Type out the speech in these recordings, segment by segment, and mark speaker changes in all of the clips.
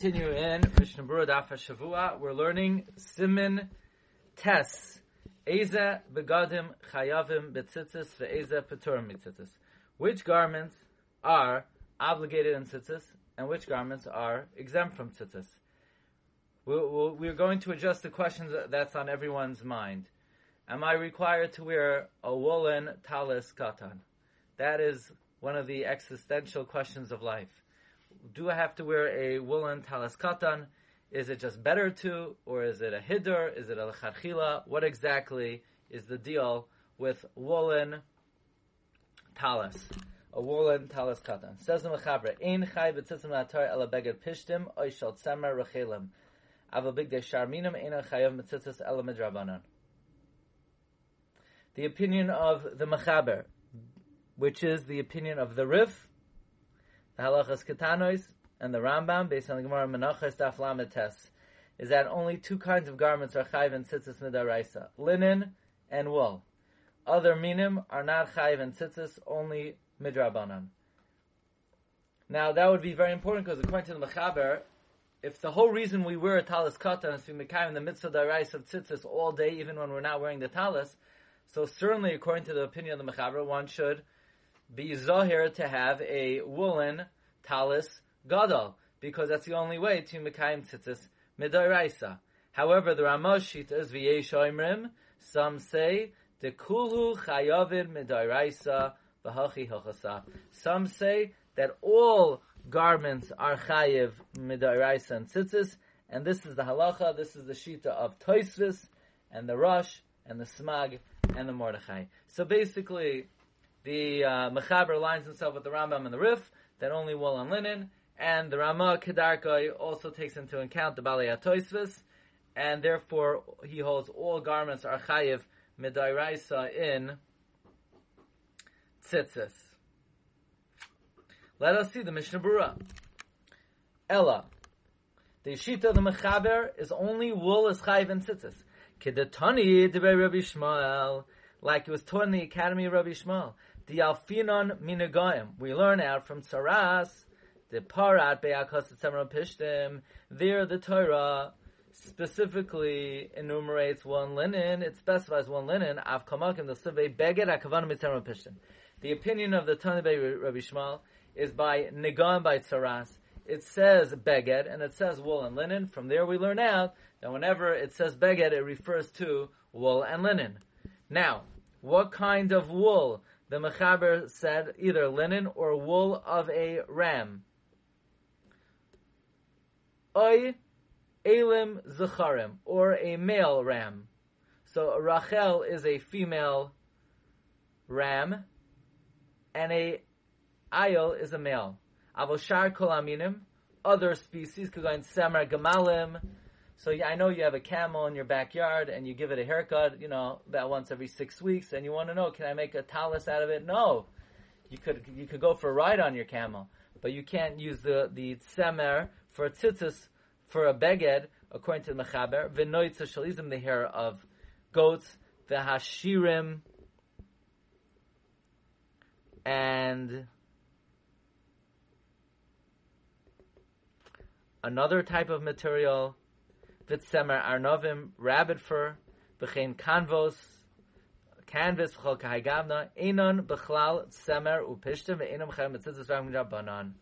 Speaker 1: continue in Mishnah Berurah Daf. We're learning Simin Tes. Eza begadim chayavim betzitzis ve'eza peturim mitzitzis. Which garments are obligated in tzitzis and which garments are exempt from tzitzis? We're, we're going to address the questions that's on everyone's mind. Am I required to wear a woolen talis katan? That is one of the existential questions of life do I have to wear a woolen talis katan? Is it just better to, or is it a hiddur? Is it a lecharchila? What exactly is the deal with woolen talis? A woolen talis katan. Says the mechaber, ein chai b'tzitzim atar ela beged pishtim oy shal tzemer rechelim. Aval big de sharminim ein chayav mitzitzis ela midrabanan. The opinion of the mechaber, which is the opinion of the Rif, the halachas ketanois and the Rambam, based on the Gemara Menachas Daf Lametes, is that only two kinds of garments are chayv and tzitzis midaraisa: linen and wool. Other minim are not chayv and tzitzis, only midrabanan. Now that would be very important because according to the Mechaber, if the whole reason we wear a talis katan is to be in the mitzvah darais of tzitzis all day, even when we're not wearing the talis, so certainly according to the opinion of the Mechaber, one should be zahir to have a woolen talis gadol, because that's the only way to mekayim tzitzis midoraisa. However, the Shita is v'yeshoimrim. Some say the kulu chayavin midoraisa v'hachi hochasa. Some say that all garments are chayiv midoraisa and tzitzis, and this is the halacha. This is the shita of Toisvis and the Rosh and the Smag and the Mordechai. So basically, the uh, Mechaber aligns himself with the Rambam and the Rif, that only wool and linen, and the Rama Kedarkoi also takes into account the Balei Atoisvis, and therefore he holds all garments are chayiv midairaisa in tzitzis. Let us see the Mishnah Berurah. Ella. The Shita of the Mechaber is only wool is chayiv in tzitzis. Kedetani debei Rabbi Shmuel, like it was taught in the Academy of Rabbi Shmuel. The Alfinon Minagoyim. We learn out from Saras, the Parat Be'akos Pishtim. There the Torah specifically enumerates one linen. It specifies one linen. Av Kamakim the Sivei Beged Akavan Mitzemra Pishtim. The opinion of the Tanabei Rabbi Shmuel is by Nigon by Tsaras. It says beged and it says wool and linen. From there we learn out that whenever it says beged, it refers to wool and linen. Now, what kind of wool the Mechaber said either linen or wool of a ram. Oy elim zecharim, or a male ram. So Rachel is a female ram, and a ayil is a male. Avoshar kolaminim, other species, could go in samar gamalim, so I know you have a camel in your backyard and you give it a haircut, you know, about once every six weeks, and you want to know, can I make a talus out of it? No, you could you could go for a ride on your camel, but you can't use the the tzemer for a tzitzis for a beged, according to the mechaber. V'noitza shalizim the hair of goats, the hashirim, and another type of material Vitzemer Arnovim, rabbit fur, B'chein Kanvos, canvas v'chol kahagavna, Einon b'chlal tzemer upishtim, ve'enom chayim mitzitzis banan.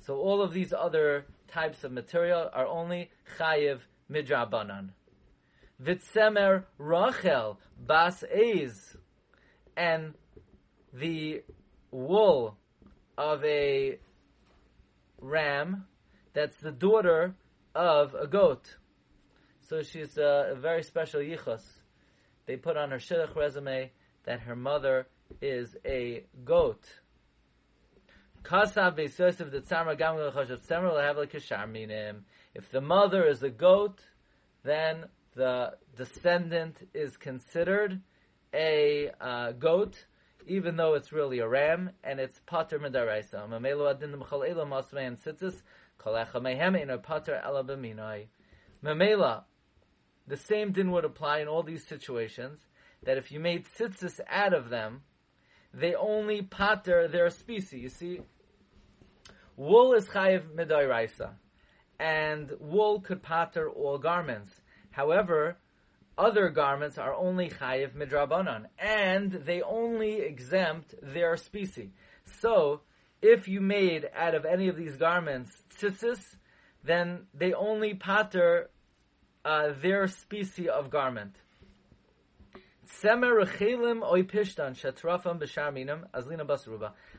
Speaker 1: So all of these other types of material are only chayiv midrabanan. Vitzemer Rachel bas eiz, and the wool of a ram that's the daughter of a goat. So she's a, a very special yichus. They put on her shidduch resume that her mother is a goat. If the mother is a goat, then the descendant is considered a uh, goat, even though it's really a ram, and it's pater medaraisa. Mamelu the same din would apply in all these situations, that if you made tzitzis out of them, they only pater their species. You see, wool is chayiv raisa, and wool could pater all garments. However, other garments are only chayiv midrabanan, and they only exempt their species. So, if you made out of any of these garments tzitzis, then they only pater uh, their species of garment.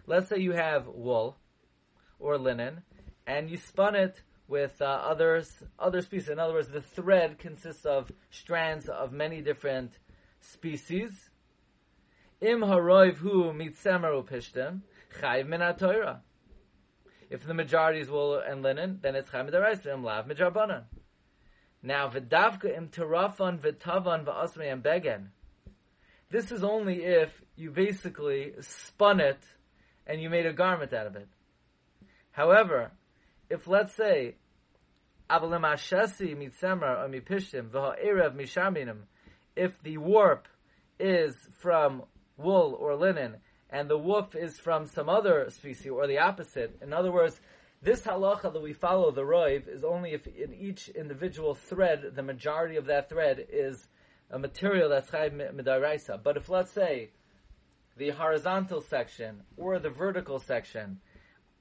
Speaker 1: Let's say you have wool or linen, and you spun it with uh, others, other species. In other words, the thread consists of strands of many different species. Im hu chayv If the majority is wool and linen, then it's chayv midaraisa im lav midrabanan. Now v'davka im terafan v'tavan v'asmei begen. This is only if you basically spun it and you made a garment out of it. However, if let's say abalim ashesi mitzemer or mipishim v'ha'eirev mishaminim, if the warp is from wool or linen and the woof is from some other species or the opposite, in other words, this halacha that we follow the roiv is only if in each individual thread the majority of that thread is a material that's chayv midaraisa. But if let's say the horizontal section or the vertical section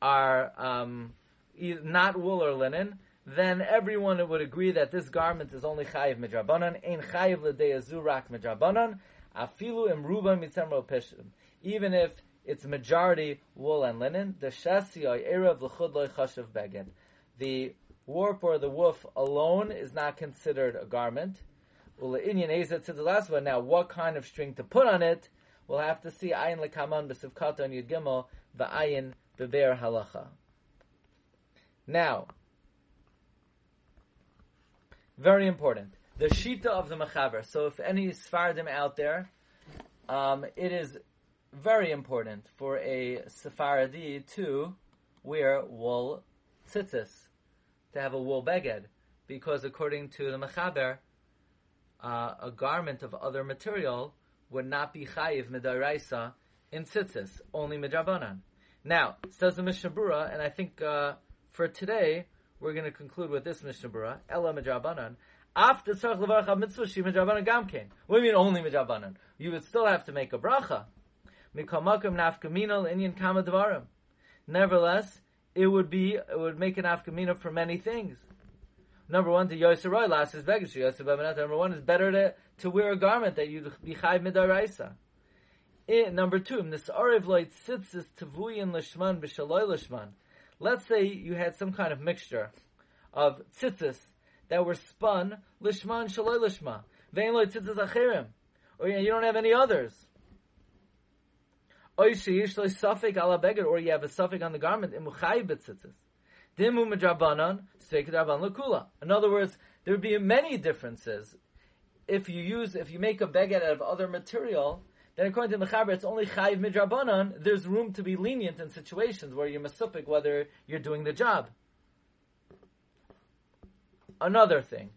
Speaker 1: are um, not wool or linen, then everyone would agree that this garment is only chayiv midrabanan, ein chayiv l'deyazurak midrabanan, afilu imruba mitzemro peshim. Even if it's majority wool and linen, the shasi erev l'chud loy chashav beged. The warp or the woof alone is not considered a garment. The. Now, what kind of string to put on it? We'll have to see ayin lekaman b'sivkata and yud gimel v'ayin beber halacha. Now, very important. The shita of the mechaber. So, if any Sephardim out there, um, it is very important for a Sephardi to wear wool tzitzis, to have a wool beged, because according to the mechaber, uh, a garment of other material would not be chayiv midaraisa in tzitzis, only midrabanan. Now, says the Mishnah Berurah, and I think uh, for today we're going to conclude with this Mishnah Berurah, Ella midrabanan. After tzarich levarach mitzvah shi midrabanan gamkein. What do you mean only midrabanan? You would still have to make a bracha. Mikamakim nafkaminal inyan kama dvarim. Nevertheless, it would be it would make an afkamina for many things. Number one, to Yosef last is Begish. Yosef Number one is better to, to wear a garment that you'd be chayv midaraisa. Eh, number two, Nisariv loit tzitzis tavuyin lishman b'shaloy lishman. Let's say you had some kind of mixture of tzitzis that were spun lishman shaloy lishma. Vein loit tzitzis achirim. Or oh, you don't have any others. Or you have a suffix on the garment. In other words, there would be many differences. If you use, if you make a beged out of other material, then according to Mechaber, it's only chayiv midrabanan. There's room to be lenient in situations where you're masupik whether you're doing the job. Another thing,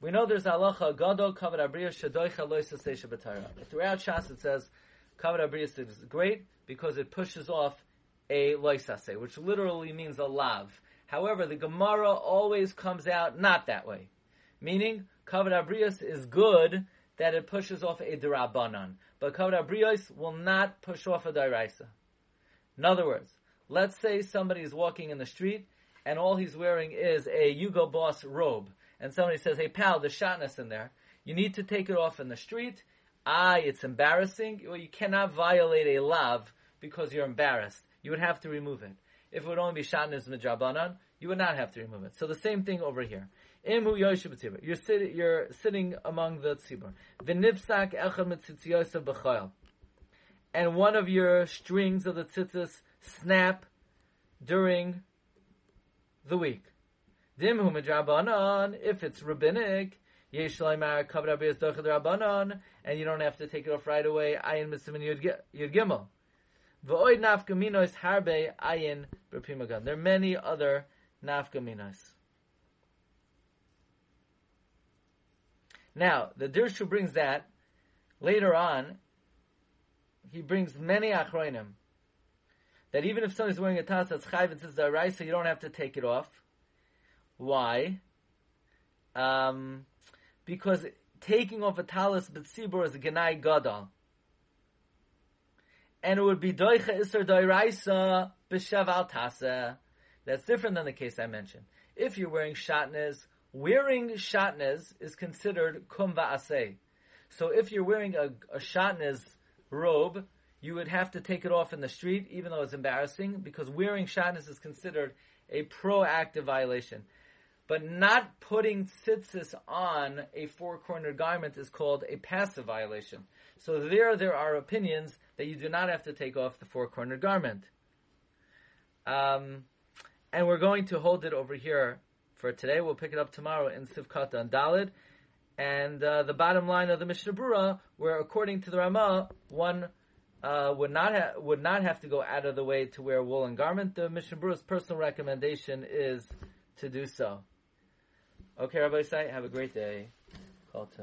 Speaker 1: we know there's halacha gadol kavod abriya shadoicha loisa Throughout Shas it says kavod abriya is great because it pushes off a loisase, which literally means a lav. However, the Gemara always comes out not that way. Meaning, kavod abrios is good that it pushes off a derabanan, but kavod abrios will not push off a diraisa. In other words, let's say somebody is walking in the street and all he's wearing is a Hugo Boss robe, and somebody says, "Hey pal, there's shatnez in there. You need to take it off in the street." Ah, it's embarrassing. Well, you cannot violate a lav because you're embarrassed you would have to remove it. If it would only be shatnez midrabanan, you would not have to remove it. So the same thing over here. Imu You're sitting, you're sitting among the tzibur. V'nifsak echad mitzitziyosef b'chayil. And one of your strings of the tzitzis snap during the week. Dimhu midrabanan, if it's rabbinic, rabbanan, and you don't have to take it off right away, ayin mitzvah yud gimel. V'oid nafkaminos harbe ayin b'primagan. There are many other nafkaminos. Now, the Dirshu brings that later on. He brings many achroinim that even if somebody's wearing a tas that's chayv and says so you don't have to take it off. Why? Um, because taking off a talis b'tzibur is a genai gadol. And it would be doicha iser doiraisa b'shav al tasa. That's different than the case I mentioned. If you're wearing shatnez, wearing shatnez is considered kum va'aseh. So if you're wearing a, a shatnez robe, you would have to take it off in the street, even though it's embarrassing, because wearing shatnez is considered a proactive violation. But not putting tzitzis on a four-cornered garment is called a passive violation. So there, there are opinions that you do not have to take off the four-cornered garment. Um, and we're going to hold it over here for today. We'll pick it up tomorrow in Sivkata and Dalid. And uh, the bottom line of the Mishnah Brura, where according to the Rama, one uh, would not ha- would not have to go out of the way to wear a woolen garment. The Mishnah Brura's personal recommendation is to do so. Okay, Rabbi Say, have a great day. Call to